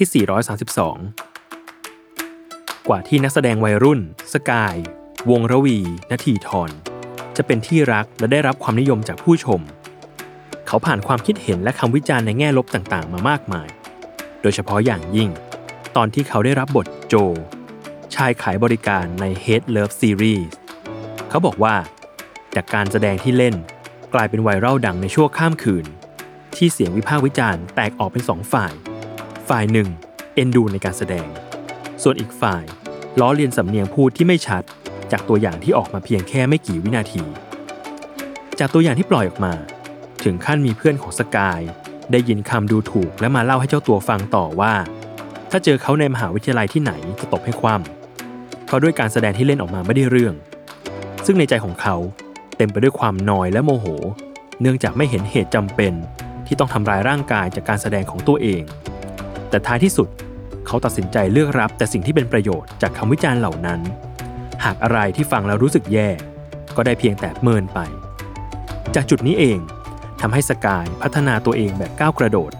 ที่ 432 กว่าที่นักแสดงวัยรุ่น สกาย วงระวีนาทีทรจะเป็นที่รักและได้รับความนิยมจากผู้ชม เขาผ่านความคิดเห็นและคำวิจารณ์ในแง่ลบต่างๆ มามากมาย โดยเฉพาะอย่างยิ่ง ตอนที่เขาได้รับบทโจ ชายขายบริการใน Hate Love Series เขาบอกว่า จากการแสดงที่เล่นกลายเป็นไวรัลดังในชั่วข้ามคืน ที่เสียงวิพากษ์วิจารณ์แตกออกเป็นสองฝ่าย ฝ่ายหนึ่ง เอ็นดูในการแสดง ส่วนอีกฝ่าย ล้อเลียนสำเนียงพูดที่ไม่ชัด จากตัวอย่างที่ออกมาเพียงแค่ไม่กี่วินาที จากตัวอย่างที่ปล่อยออกมา ถึงขั้นมีเพื่อนของสกาย ได้ยินคำดูถูกและมาเล่าให้เจ้าตัวฟังต่อว่า ถ้าเจอเขาในมหาวิทยาลัยที่ไหนจะตบให้คว่ำเพราะด้วยการแสดงที่เล่นออกมาไม่ได้เรื่อง ซึ่งในใจของเขาเต็มไปด้วยความนอยและโมโห เนื่องจากไม่เห็นเหตุจำเป็นที่ต้องทำร้ายร่างกายจากการแสดงของตัวเอง แต่ท้ายที่สุด เขาตัดสินใจเลือกรับแต่สิ่งที่เป็นประโยชน์จากคำวิจารณ์เหล่านั้น หากอะไรที่ฟังแล้วรู้สึกแย่ ก็ได้เพียงแต่เมินไป จากจุดนี้เองทำให้สกายพัฒนาตัวเองแบบก้าวกระโดด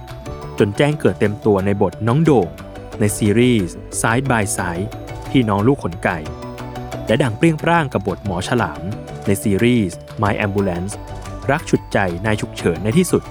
จนแจ้งเกิดเต็มตัวในบทน้องโด่งในซีรีส์ Side by Side พี่น้องลูกขนไก่ และดังเปรี้ยงปร้างกับบทหมอฉลาม ในซีรีส์ My Ambulance รักฉุดใจนายฉุกเฉินในที่สุด